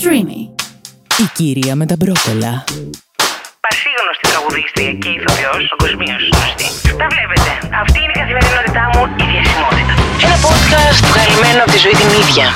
Streamy. Η κυρία με τα μπρόκολα. Πασίγνωστη τραγουδίστρια και ηθοποιός παγκοσμίω γνωστή. Τα βλέπετε. Αυτή είναι η καθημερινότητά μου, η διασημότητα. Ένα podcast βγαλμένο από τη ζωή την ίδια.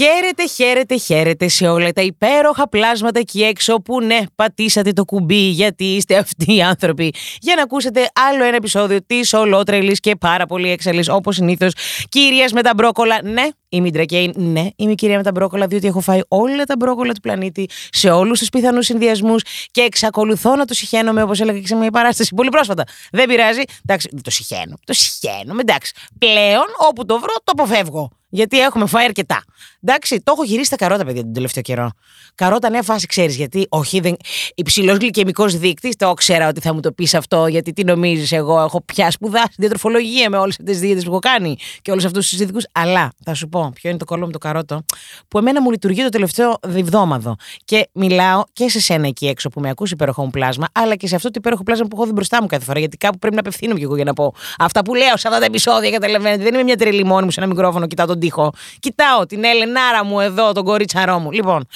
Χαίρετε, χαίρετε, χαίρετε σε όλα τα υπέροχα πλάσματα εκεί έξω που ναι, πατήσατε το κουμπί γιατί είστε αυτοί οι άνθρωποι για να ακούσετε άλλο ένα επεισόδιο της ολότρελης και πάρα πολύ έξαλλη όπως συνήθως κυρίας με τα μπρόκολα. Ναι, Είμαι η Ντρακέιν, ναι, είμαι η κυρία με τα μπρόκολα, διότι έχω φάει όλα τα μπρόκολα του πλανήτη σε όλους τους πιθανούς συνδυασμούς και εξακολουθώ να το συχαίνομαι όπως έλεγα και σε μια παράσταση πολύ πρόσφατα. Δεν πειράζει. Εντάξει, το συχαίνω. Το συχαίνω. Εντάξει. Πλέον όπου το βρω το αποφεύγω. Γιατί έχουμε φάει αρκετά. Εντάξει, το έχω γυρίσει τα καρότα, παιδιά, τον τελευταίο καιρό. Καρότα, νέα φάση, ξέρεις γιατί. Όχι, δεν... υψηλός γλυκαιμικός δείκτης, το ήξερα ότι θα μου το πεις αυτό, γιατί τι νομίζεις, εγώ έχω πια σπουδάσει διατροφολογία με όλες αυτές τις δίαιτες που έχω κάνει και όλους αυτούς τους συζητικού. Αλλά θα σου πω, ποιο είναι το κόλλο με το καρότο, που εμένα μου λειτουργεί το τελευταίο διβδόμαδο. Και μιλάω και σε σένα εκεί έξω που με ακούσει υπέροχο μου πλάσμα, αλλά και σε αυτό το υπέροχο πλάσμα που έχω δει μπροστά μου κάθε φορά. Γιατί κάπου πρέπει να απευθύνομαι κι εγώ για να πω αυτά που λέω σε αυτά τα επεισόδια. Καταλαβαίνετε, δεν είμαι μια τρελή μόνη μου σε ένα μικρόφωνο, κοιτάω τον τοίχο. Κοιτάω την Ελενάρα μου εδώ, τον κορίτσαρό μου. Λοιπόν,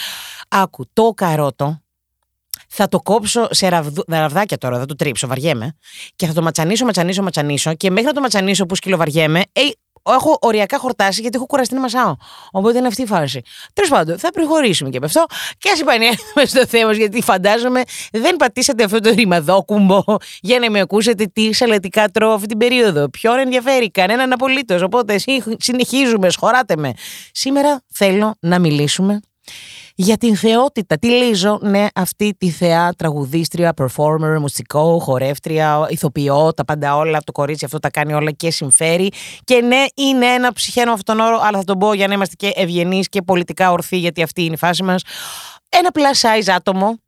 άκου, το καρότο θα το κόψω σε ραβδου... ραβδάκια τώρα, θα το τρίψω, βαριέμαι. Και θα το ματσανίσω, ματσανίσω, ματσανίσω. Και μέχρι να το ματσανίσω που σκυλοβαριέμαι, ε, έχω οριακά χορτάσει γιατί έχω κουραστεί να μασάω. Οπότε είναι αυτή η φάση. Τέλος πάντων, θα προχωρήσουμε και από αυτό. Και ας επανέλθουμε στο θέμα, γιατί φαντάζομαι δεν πατήσατε αυτό το ρημαδόκουμπο για να με ακούσετε τι σαλατικά τρώω αυτή την περίοδο. Ποιον ενδιαφέρει, κανέναν απολύτως. Οπότε συνεχίζουμε, σχωράτε με. Σήμερα θέλω να μιλήσουμε για την θεότητα. Τη Λίζο, ναι, αυτή τη θεά τραγουδίστρια, performer, μουσικό, χορεύτρια, ηθοποιό, τα πάντα όλα. Το κορίτσι αυτό τα κάνει όλα και συμφέρει. Και ναι, είναι ένα ψυχαίνο αυτόν τον όρο, αλλά θα τον πω για να είμαστε και ευγενείς και πολιτικά ορθοί, γιατί αυτή είναι η φάση μας. Ένα plus size άτομο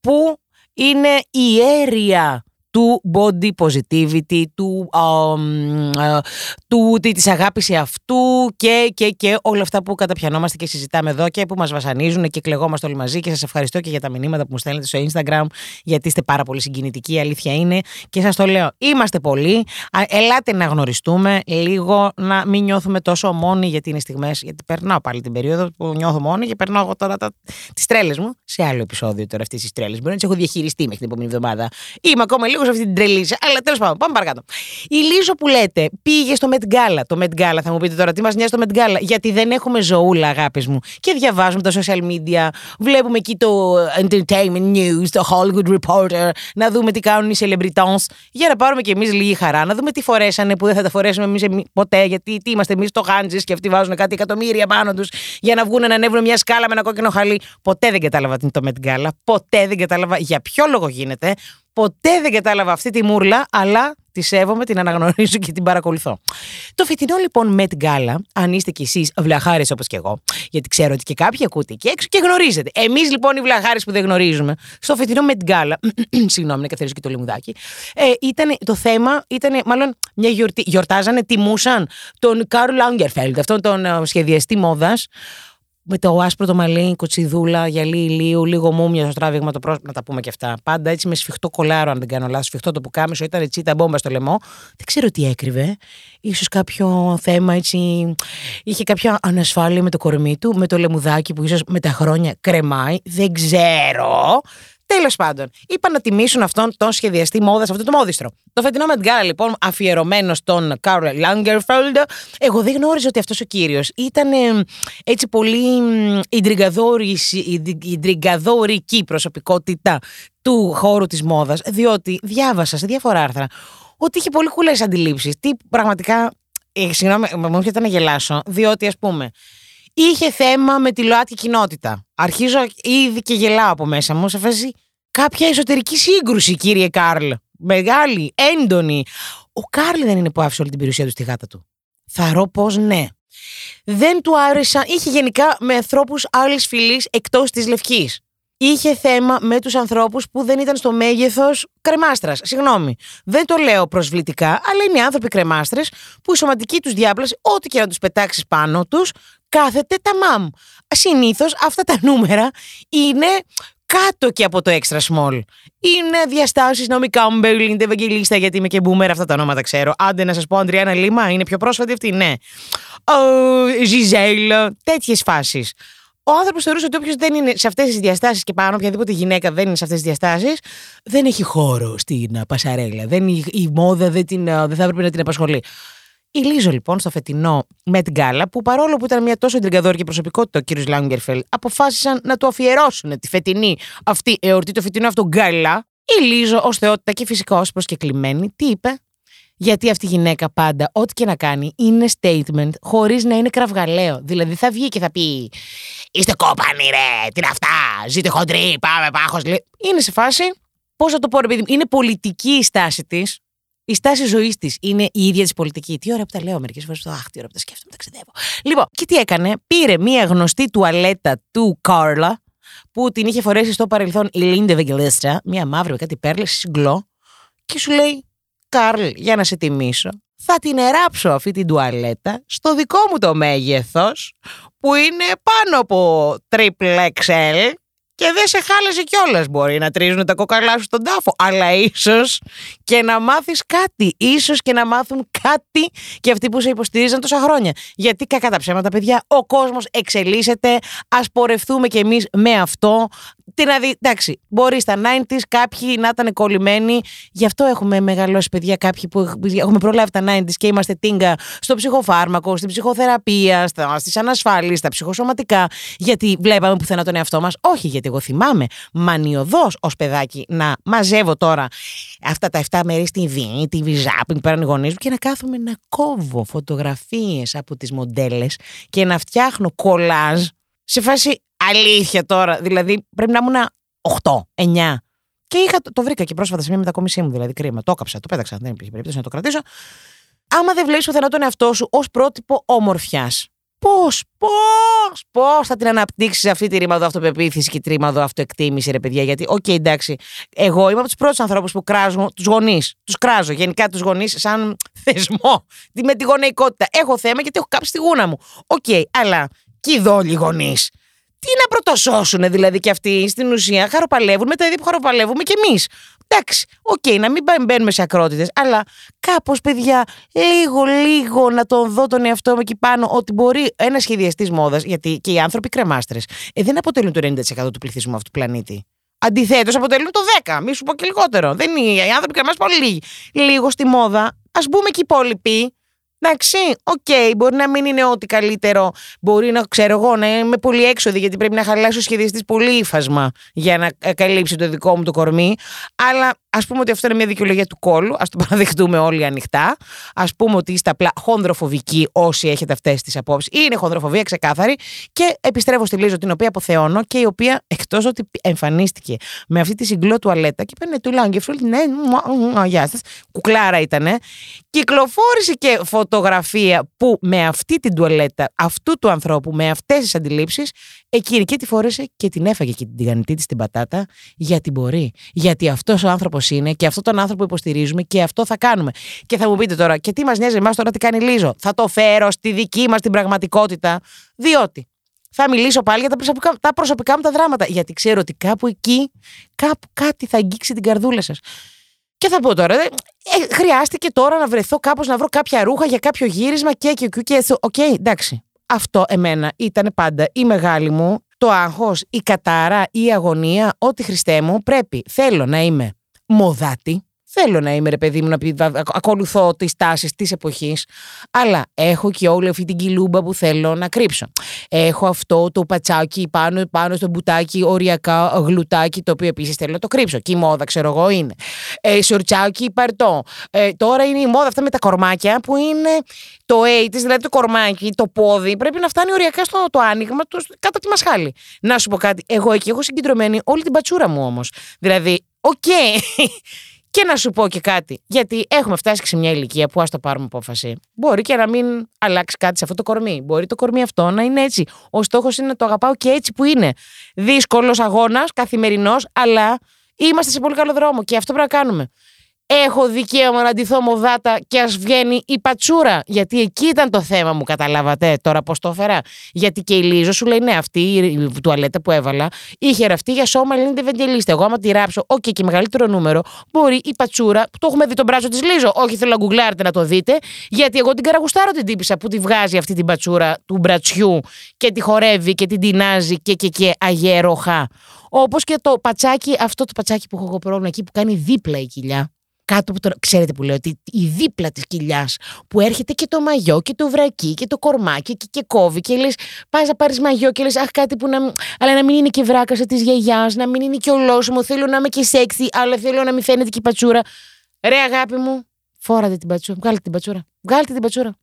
που είναι η αίρια του body positivity, του, uh, του, της αγάπης αυτού και, και, και όλα αυτά που καταπιανόμαστε και συζητάμε εδώ και που μας βασανίζουν και κλεγόμαστε όλοι μαζί. Και σας ευχαριστώ και για τα μηνύματα που μου στέλνετε στο Instagram γιατί είστε πάρα πολύ συγκινητικοί, η αλήθεια είναι. Και σας το λέω, είμαστε πολλοί, ελάτε να γνωριστούμε λίγο, να μην νιώθουμε τόσο μόνοι γιατί είναι στιγμές, γιατί περνάω πάλι την περίοδο που νιώθω μόνοι και περνάω εγώ τώρα τα, τις τρέλες μου σε άλλο επεισόδιο τώρα αυτής της τρέλες, μπορεί να τις έχω διαχειριστεί μέχρι την επόμενη εβδομάδα. Είμαι ακόμα λίγο σε αυτή την τρελή. Αλλά τέλος πάντων, πάμε παρακάτω. Η Λίζο που λέτε πήγε στο Met Gala. Το Met Gala, θα μου πείτε τώρα, τι μας νοιάζει το Met Gala; Γιατί δεν έχουμε ζωούλα, αγάπης μου. Και διαβάζουμε τα social media, βλέπουμε εκεί το entertainment news, το Hollywood Reporter, να δούμε τι κάνουν οι celebrities. Για να πάρουμε κι εμείς λίγη χαρά, να δούμε τι φορέσανε που δεν θα τα φορέσουμε εμείς ποτέ. Γιατί τι είμαστε εμείς το Χάντζη και αυτοί βάζουν κάτι εκατομμύρια πάνω τους για να βγουν να ανέβουν μια σκάλα με ένα κόκκινο χαλί. Ποτέ δεν κατάλαβα τι είναι το Met Gala. Ποτέ δεν κατάλαβα για ποιο λόγο γίνεται. Ποτέ δεν κατάλαβα αυτή τη μούρλα, αλλά τη σέβομαι, την αναγνωρίζω και την παρακολουθώ. Το φετινό λοιπόν Met Gala, αν είστε κι εσείς βλαχάρες όπως και εγώ, γιατί ξέρω ότι και κάποιοι ακούτε εκεί έξω και γνωρίζετε. Εμείς λοιπόν οι βλαχάρες που δεν γνωρίζουμε, στο φετινό Met Gala, συγγνώμη, να καθαρίσω και το λιμουδάκι, ε, ήταν, το θέμα ήταν, μάλλον μια γιορτή, γιορτάζανε, τιμούσαν τον Καρλ Λάγκερφελντ, αυτόν τον uh, σχεδιαστή μόδας, με το άσπρο το μαλλί, κοτσιδούλα, γυαλί ηλίου, λίγο μούμια στο τράβηγμα το πρόσωπο, να τα πούμε και αυτά. Πάντα έτσι με σφιχτό κολάρο, αν δεν κάνω λάθος. Σφιχτό το πουκάμισο, ήταν έτσι τα μπόμπα στο λαιμό. Δεν ξέρω τι έκρυβε. σω κάποιο θέμα έτσι. Είχε κάποια ανασφάλεια με το κορμί του, με το λεμουδάκι που ίσως με τα χρόνια κρεμάει. Δεν ξέρω. Τέλος πάντων, είπαν να τιμήσουν αυτόν τον σχεδιαστή μόδας, αυτό το μόδιστρο. Το φετινό Met λοιπόν, αφιερωμένο στον Κάρολ Λάγκερφελντ, εγώ δεν γνώριζα ότι αυτός ο κύριος ήταν έτσι πολύ ιντριγκαδόρικη προσωπικότητα του χώρου της μόδας, διότι διάβασα σε διάφορα άρθρα ότι είχε πολύ κουλές αντιλήψεις. Τι πραγματικά. Ε, συγγνώμη, μου έρχεται να γελάσω, διότι ας πούμε, είχε θέμα με τη ΛΟΑΤΚΙ κοινότητα. Αρχίζω ήδη και γελάω από μέσα μου σε φάση κάποια εσωτερική σύγκρουση, κύριε Κάρλ. Μεγάλη, έντονη. Ο Κάρλ δεν είναι που άφησε όλη την περιουσία του στη γάτα του. Θα πω ναι. Δεν του άρεσα, είχε γενικά με ανθρώπους άλλης φυλής εκτός της Λευκής. Είχε θέμα με τους ανθρώπους που δεν ήταν στο μέγεθος κρεμάστρας. Συγγνώμη. Δεν το λέω προσβλητικά, αλλά είναι άνθρωποι κρεμάστρες που η σωματική τους διάπλαση, ό,τι και να τους πετάξεις πάνω τους, κάθεται τα μαμ. Συνήθως αυτά τα νούμερα είναι κάτω και από το extra small. Είναι διαστάσεις Νόμι Κάμπελ, είναι Ευαγγελίστα, γιατί είμαι και boomer, αυτά τα ονόματα ξέρω. Άντε να σας πω, Αντριάννα Λίμα, είναι πιο πρόσφατη αυτή, ναι. Ζιζέλ, τέτοιες φάσεις. Ο άνθρωπος θεωρούσε ότι όποιος δεν είναι σε αυτές τις διαστάσεις και πάνω, οποιαδήποτε γυναίκα δεν είναι σε αυτές τις διαστάσεις, δεν έχει χώρο στην α, πασαρέλα. Δεν, η, η μόδα δεν, την, α, δεν θα έπρεπε να την απασχολεί. Η Λίζο λοιπόν στο φετινό με την Γκάλα, που παρόλο που ήταν μια τόσο εντριγκαδόρικη προσωπικότητα ο κύριος Λάγκερφελ, αποφάσισαν να του αφιερώσουν τη φετινή αυτή εορτή, το φετινό αυτό Γκάλα. Η Λίζο ως θεότητα και φυσικά ως προσκεκλημένη, τι είπε; Γιατί αυτή η γυναίκα πάντα, ό,τι και να κάνει, είναι statement χωρίς να είναι κραυγαλαίο. Δηλαδή θα βγει και θα πει Είστε κόπανοι, ρε! Τι είναι αυτά! Ζείτε χοντρή, πάμε, πάχος. Είναι σε φάση. Πώς θα το πω, ρε παιδί μου, είναι πολιτική η στάση της. Η στάση ζωής της είναι η ίδια της πολιτική. Τι ώρα που τα λέω μερικές φορές. Αχ, τι ώρα που τα σκέφτομαι, ταξιδεύω. Λοιπόν, και τι έκανε; Πήρε μία γνωστή τουαλέτα του Κάρλα, που την είχε φορέσει στο παρελθόν η Λίντε Βεγγελίστρα, μία μαύρη με κάτι πέρλες, συγκλώ, και σου λέει, Καρλ, για να σε τιμήσω, θα την εράψω αυτή την τουαλέτα στο δικό μου το μέγεθος, που είναι πάνω από triple XL και δεν σε χάλασε κιόλας. Μπορεί να τρίζουν τα κοκαλά σου στον τάφο, αλλά ίσως και να μάθεις κάτι. ίσως και να μάθουν κάτι και αυτοί που σε υποστηρίζαν τόσα χρόνια. Γιατί κακά τα ψέματα, παιδιά, ο κόσμος εξελίσσεται. Α πορευτούμε κι εμείς με αυτό. Τι να δει, εντάξει, μπορεί στα 90s κάποιοι να ήταν κολλημένοι. Γι' αυτό έχουμε μεγαλώσει, παιδιά, κάποιοι που έχουμε προλάβει τα 90s και είμαστε τίνγκα στο ψυχοφάρμακο, στην ψυχοθεραπεία, στις ανασφάλειες, στα ψυχοσωματικά. Γιατί βλέπαμε πουθενά τον εαυτό μας. Όχι, γιατί εγώ θυμάμαι μανιωδώς ως παιδάκι να μαζεύω τώρα αυτά τα 7 μέρη στη βίνη, τη βυζάπινγκ πέραν οι γονείς μου και να κάθομαι να κόβω φωτογραφίες από τις μοντέλες και να φτιάχνω κολάζ σε φάση αλήθεια τώρα. Δηλαδή πρέπει να ήμουν 8, 9. Και είχα, το βρήκα και πρόσφατα σε μια μετακόμισή μου, δηλαδή κρίμα. Το έκαψα, το πέταξα. Δεν υπήρχε περίπτωση να το κρατήσω. Άμα δεν βλέπεις πουθενά τον εαυτό σου ως πρότυπο ομορφιάς, πώς, πώς, πώς θα την αναπτύξεις αυτή τη ρήμαδο αυτοπεποίθηση και τη ρήμαδο αυτοεκτίμηση, ρε παιδιά. Γιατί, ok, okay, εντάξει, εγώ είμαι από τους πρώτους ανθρώπους που κράζω τους γονείς. Τους κράζω γενικά τους γονείς σαν θεσμό. Με τη γονεϊκότητα. Έχω θέμα γιατί έχω κάψει τη γούνα μου. Ok, okay, αλλά και οι δόλιοι γονείς; Τι να πρωτοσώσουν δηλαδή και αυτοί; Στην ουσία χαροπαλεύουν με τα ίδια που χαροπαλεύουμε κι εμείς. Εντάξει, ok, okay, να μην μπαίνουμε σε ακρότητες, αλλά κάπως, παιδιά, λίγο, λίγο να τον δω τον εαυτό μου εκεί πάνω ότι μπορεί ένας σχεδιαστής μόδας, γιατί και οι άνθρωποι κρεμάστρες ε, δεν αποτελούν το 90% του πληθυσμού αυτού του πλανήτη. Αντιθέτως, αποτελούν το 10%, μη σου πω και λιγότερο. Δεν είναι, οι άνθρωποι κρεμάστρες πολύ λίγοι. Λίγο στη μόδα, ας μπούμε και οι υπόλοιποι Εντάξει, ok, okay, μπορεί να μην είναι ό,τι καλύτερο. Μπορεί να ξέρω εγώ να είμαι πολύ έξοδη, γιατί πρέπει να χαλάσει ο σχεδιαστής πολύ ύφασμα για να ε, καλύψει το δικό μου το κορμί. Αλλά ας πούμε ότι αυτό είναι μια δικαιολογία του κόλου. Α το παραδεχτούμε όλοι ανοιχτά. Α πούμε ότι είστε απλά χονδροφοβικοί όσοι έχετε αυτές τις απόψεις. Είναι χονδροφοβία ξεκάθαρη. Και επιστρέφω στη Λίζο, την οποία αποθεώνω και η οποία εκτός ότι εμφανίστηκε με αυτή τη συγκλώ τουαλέτα και παίρνει του Λάγκεφρουλ, ναι, γεια σας, κουκλάρα ήτανε. Κυκλοφόρησε και φωτογραφία που με αυτή την τουαλέτα αυτού του ανθρώπου, με αυτές τις αντιλήψεις, εκείνη και τη φόρεσε και την έφαγε και την τηγανιτή της την πατάτα, γιατί μπορεί. Γιατί αυτός ο άνθρωπος είναι και αυτό τον άνθρωπο υποστηρίζουμε και αυτό θα κάνουμε. Και θα μου πείτε τώρα, και τι μας νοιάζει εμάς τώρα τι κάνει Lizzo; Θα το φέρω στη δική μας την πραγματικότητα; Διότι θα μιλήσω πάλι για τα προσωπικά, τα προσωπικά μου τα δράματα. Γιατί ξέρω ότι κάπου εκεί, κάπου κάτι θα αγγίξει την καρδούλα σας. Και θα πω τώρα, ε, χρειάστηκε τώρα να βρεθώ κάπως να βρω κάποια ρούχα για κάποιο γύρισμα και και και. και Ok, okay, εντάξει. Αυτό εμένα ήταν πάντα η μεγάλη μου, το άγχος, η κατάρα, η αγωνία, ότι Χριστέ μου πρέπει. Θέλω να είμαι μοδάτη. Θέλω να είμαι ρε παιδί μου να ακολουθώ τις τάσεις της εποχής, αλλά έχω και όλη αυτή την κιλούμπα που θέλω να κρύψω. Έχω αυτό το πατσάκι πάνω, πάνω στο μπουτάκι, οριακά γλουτάκι, το οποίο επίσης θέλω να το κρύψω. Και η μόδα, ξέρω εγώ, είναι. Ε, σορτσάκι παρτό. Ε, τώρα είναι η μόδα αυτά με τα κορμάκια που είναι το A δηλαδή το κορμάκι, το πόδι, πρέπει να φτάνει οριακά στο το άνοιγμα τους, κάτω από τη μασχάλη. Να σου πω κάτι. Εγώ εκεί έχω συγκεντρωμένη όλη την πατσούρα μου όμως. Δηλαδή, ok. Okay. Και να σου πω και κάτι, γιατί έχουμε φτάσει σε μια ηλικία που ας το πάρουμε απόφαση. Μπορεί και να μην αλλάξει κάτι σε αυτό το κορμί. Μπορεί το κορμί αυτό να είναι έτσι. Ο στόχος είναι να το αγαπάω και έτσι που είναι. Δύσκολος αγώνας, καθημερινός, αλλά είμαστε σε πολύ καλό δρόμο και αυτό πρέπει να κάνουμε. Έχω δικαίωμα να ντυθώ μοδάτα και ας βγαίνει η πατσούρα. Γιατί εκεί ήταν το θέμα μου, καταλάβατε τώρα πώς το έφερα. Γιατί και η Lizzo σου λέει ναι, αυτή η τουαλέτα που έβαλα είχε ραφτεί για σώμα Linda Evangelista. Εγώ, άμα τη ράψω, οκ, και μεγαλύτερο νούμερο, μπορεί η πατσούρα, που το έχουμε δει τον μπράτσο της Lizzo. Όχι, θέλω να γκουγκλάρετε να το δείτε, γιατί εγώ την καραγουστάρω την τύπισσα που τη βγάζει αυτή την πατσούρα του μπρατσιού και τη χορεύει και την τινάζει και και και αγέροχα. Όπως και το πατσάκι, αυτό το πατσάκι που έχω εγώ πρόβλημα εκεί που κάνει δίπλα η κοιλιά κάτω από το. Ξέρετε που λέω, ότι η δίπλα της κοιλιάς που έρχεται και το μαγιό και το βρακί και το κορμάκι και, και κόβει και λες, πας να πάρεις μαγιό και λες, Αχ, κάτι που να. Αλλά να μην είναι και βράκα της γιαγιάς, να μην είναι και ολόσωμο. Θέλω να είμαι και σεξι, αλλά θέλω να μην φαίνεται και η πατσούρα. Ρε, αγάπη μου, φόρατε την πατσούρα. Βγάλτε την πατσούρα. Βγάλτε την πατσούρα.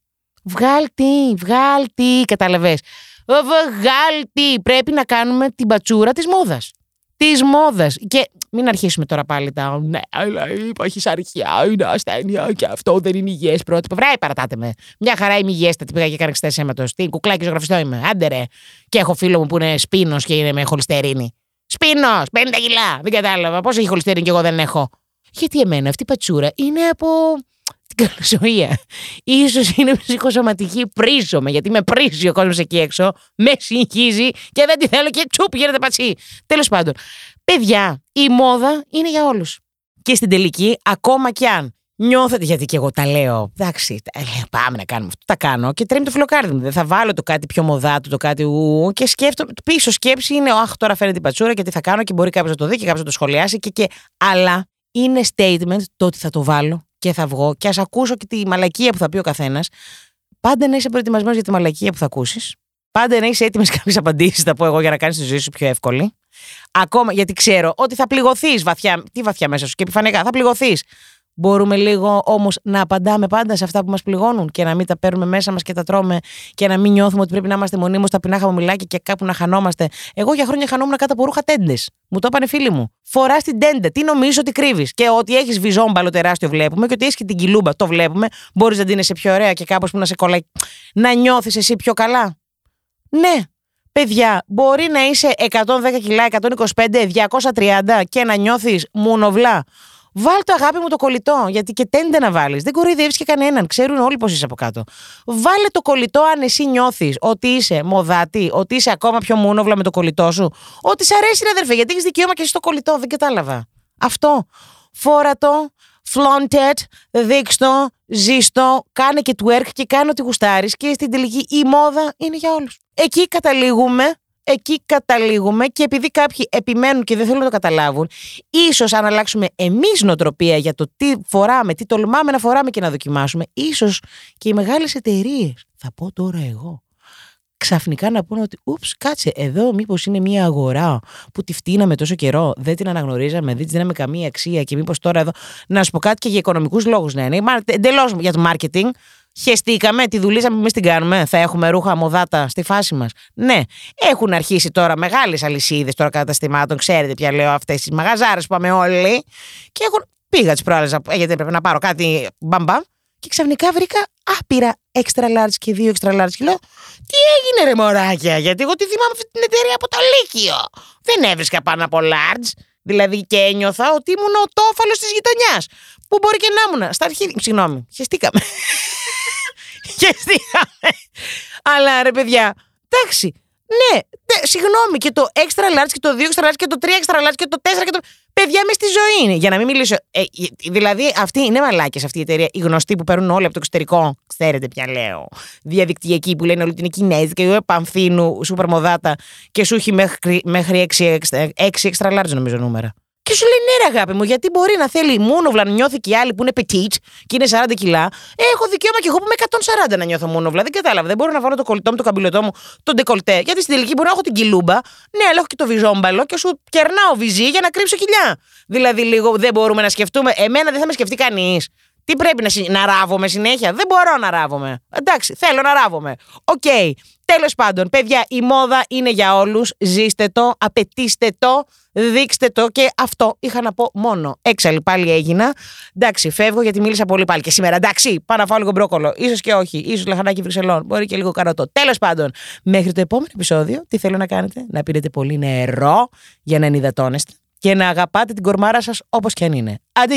Βγάλτε, βγάλτε, κατάλαβες. Βγάλτε. Πρέπει να κάνουμε την πατσούρα της μόδας τη μόδα. Και μην αρχίσουμε τώρα πάλι τα. Ναι, αλλά υπάρχει αρχιά, είναι ασθένεια και αυτό δεν είναι υγιές πρότυπο. Βράει, παρατάτε με. Μια χαρά είμαι υγιέστατη. Πήγα και έκανα εξετάσει αίματο. Τι κουκλάκι ζωγραφιστό είμαι. Άντε ρε. Και έχω φίλο μου που είναι σπίνος και είναι με χολυστερίνη. Σπίνος, 50 κιλά. Δεν κατάλαβα. Πώς έχει χολυστερίνη και εγώ δεν έχω. Γιατί εμένα αυτή η πατσούρα είναι από την καλοσοεία. Ίσως είναι ψυχοσωματική, πρίζομαι, γιατί με πρίζει ο κόσμος εκεί έξω, με συγχύζει και δεν τη θέλω και τσουπ γίνεται πατσί. Τέλος πάντων, παιδιά, η μόδα είναι για όλους. Και στην τελική, ακόμα κι αν νιώθετε, γιατί και εγώ τα λέω, εντάξει, ε, πάμε να κάνουμε αυτό, τα κάνω και τρέμει το φιλοκάρδι μου. Δεν θα βάλω το κάτι πιο μοδάτο, το κάτι ου, και σκέφτομαι, πίσω σκέψη είναι, αχ, τώρα φαίνεται η πατσούρα και τι θα κάνω και μπορεί κάποιος να το δει και κάποιος να το σχολιάσει και, και, αλλά είναι statement το ότι θα το βάλω και θα βγω και ας ακούσω και τη μαλακία που θα πει ο καθένας. Πάντα να είσαι προετοιμασμένος για τη μαλακία που θα ακούσεις. Πάντα να είσαι έτοιμος κάποιες απαντήσεις, θα πω εγώ, για να κάνεις τη ζωή σου πιο εύκολη. Ακόμα γιατί ξέρω ότι θα πληγωθείς βαθιά. Τι βαθιά μέσα σου και επιφανειακά, θα πληγωθείς. Μπορούμε λίγο όμως να απαντάμε πάντα σε αυτά που μας πληγώνουν και να μην τα παίρνουμε μέσα μας και τα τρώμε και να μην νιώθουμε ότι πρέπει να είμαστε μονίμως ταπεινά χαμομηλάκι και κάπου να χανόμαστε. Εγώ για χρόνια χανόμουν κάτω από ρούχα τέντες. Μου το είπανε φίλοι μου. Φορά την τέντε. Τι νομίζεις ότι κρύβεις; Και ότι έχεις βυζόμπαλο τεράστιο βλέπουμε και ότι έχεις και την κιλούμπα το βλέπουμε. Μπορείς να την είσαι πιο ωραία και κάπως που να σε κολλάει. Να νιώθεις εσύ πιο καλά; Ναι, Παιδιά, μπορεί να είσαι 110 κιλά, 125, 230 και να νιώθεις μουνοβλά. Βάλ το αγάπη μου το κολλητό, γιατί και τέντε να βάλεις. Δεν κοροϊδεύεις και κανέναν. Ξέρουν όλοι πώς είσαι από κάτω. Βάλε το κολλητό αν εσύ νιώθεις ότι είσαι μοδάτη, ότι είσαι ακόμα πιο μούνοβλα με το κολλητό σου. Ότι σ' αρέσει, ρε αδερφέ, γιατί έχεις δικαίωμα και εσύ το κολλητό. Δεν κατάλαβα. Αυτό. Φόρα το, flaunted, δείξτο, ζήστο, κάνε και twerk και κάνε ό,τι γουστάρεις. Και στην τελική η μόδα είναι για όλους. Εκεί καταλήγουμε εκεί καταλήγουμε και επειδή κάποιοι επιμένουν και δεν θέλουν να το καταλάβουν, ίσως αν αλλάξουμε εμείς νοοτροπία για το τι φοράμε, τι τολμάμε να φοράμε και να δοκιμάσουμε, ίσως και οι μεγάλες εταιρείες, θα πω τώρα εγώ, ξαφνικά να πούνε ότι, ούψ, κάτσε, εδώ μήπως είναι μια αγορά που τη φτύναμε τόσο καιρό, δεν την αναγνωρίζαμε, δεν της δίναμε καμία αξία και μήπως τώρα εδώ. Να σου πω κάτι και για οικονομικούς λόγους, ναι, ναι, εντελώς για το marketing. Χεστήκαμε, τη δουλίζαμε εμείς την κάνουμε. Θα έχουμε ρούχα μοδάτα στη φάση μας. Ναι, έχουν αρχίσει τώρα μεγάλες αλυσίδες τώρα καταστημάτων. Ξέρετε πια λέω αυτές τις μαγαζάρες που πάμε όλοι. Και έχουν. Πήγα τις προάλλες γιατί έπρεπε να πάρω κάτι μπαμπαμ. Και ξαφνικά βρήκα άπειρα extra large και δύο extra large. Και λέω, τι έγινε ρε μωράκια, γιατί εγώ τη θυμάμαι αυτή την εταιρεία από το Λύκειο. Δεν έβρισκα πάνω από large. Δηλαδή και ένιωθα ότι ήμουν ο τόφαλος της γειτονιάς. Που μπορεί και να ήμουν. Στα αρχή. Συγγνώμη, χεστήκαμε. Χεστήκαμε. Αλλά ρε παιδιά, εντάξει. Ναι, ναι, συγγνώμη, και το extra large και το 2 extra large και το 3 extra large και το 4 και το. Παιδιά μες στη ζωή είναι. Για να μην μιλήσω. Ε, δηλαδή, αυτή είναι μαλάκες αυτή η εταιρεία. Οι γνωστοί που παίρνουν όλοι από το εξωτερικό. Ξέρετε πια λέω. Διαδικτυακοί που λένε ότι είναι Κινέζοι και εγώ Πανθίνου, σούπερ μοδάτα και σου έχει μέχρι, μέχρι 6, 6, 6 extra large νομίζω νούμερα. Και σου λέει ναι, ρε αγάπη μου, γιατί μπορεί να θέλει μόνοβλα να νιώθει και οι άλλοι που είναι petit και είναι 40 κιλά. Ε, έχω δικαίωμα και εγώ που είμαι 140 να νιώθω μοντέλα. Δεν κατάλαβα. Δεν μπορώ να βάλω το κολλητό μου, το καμπυλωτό μου, τον ντεκολτέ. Γιατί στην τελική μπορώ να έχω την κοιλούμπα. Ναι, αλλά έχω και το βυζόμπαλο και σου κερνάω βυζί για να κρύψω κοιλιά. Δηλαδή λίγο δεν μπορούμε να σκεφτούμε. Εμένα δεν θα με σκεφτεί κανείς. Τι πρέπει να, να ράβομαι συνέχεια; Δεν μπορώ να ράβομαι. Εντάξει, θέλω να ράβομαι. Ok. Okay. Τέλος πάντων, παιδιά, η μόδα είναι για όλους. Ζήστε το, απαιτήστε το, δείξτε το και αυτό είχα να πω μόνο. Έξαλλη πάλι έγινα. Εντάξει, φεύγω γιατί μίλησα πολύ πάλι και σήμερα. Εντάξει, πάω να φάω λίγο μπρόκολο. σω και όχι. σω λαχανάκι Βρυξελών. Μπορεί και λίγο καρότο. Τέλος πάντων, μέχρι το επόμενο επεισόδιο, τι θέλω να κάνετε, να πίνετε πολύ νερό για να ενυδατώνεστε και να αγαπάτε την κορμάρα σας όπως και αν είναι. Αντί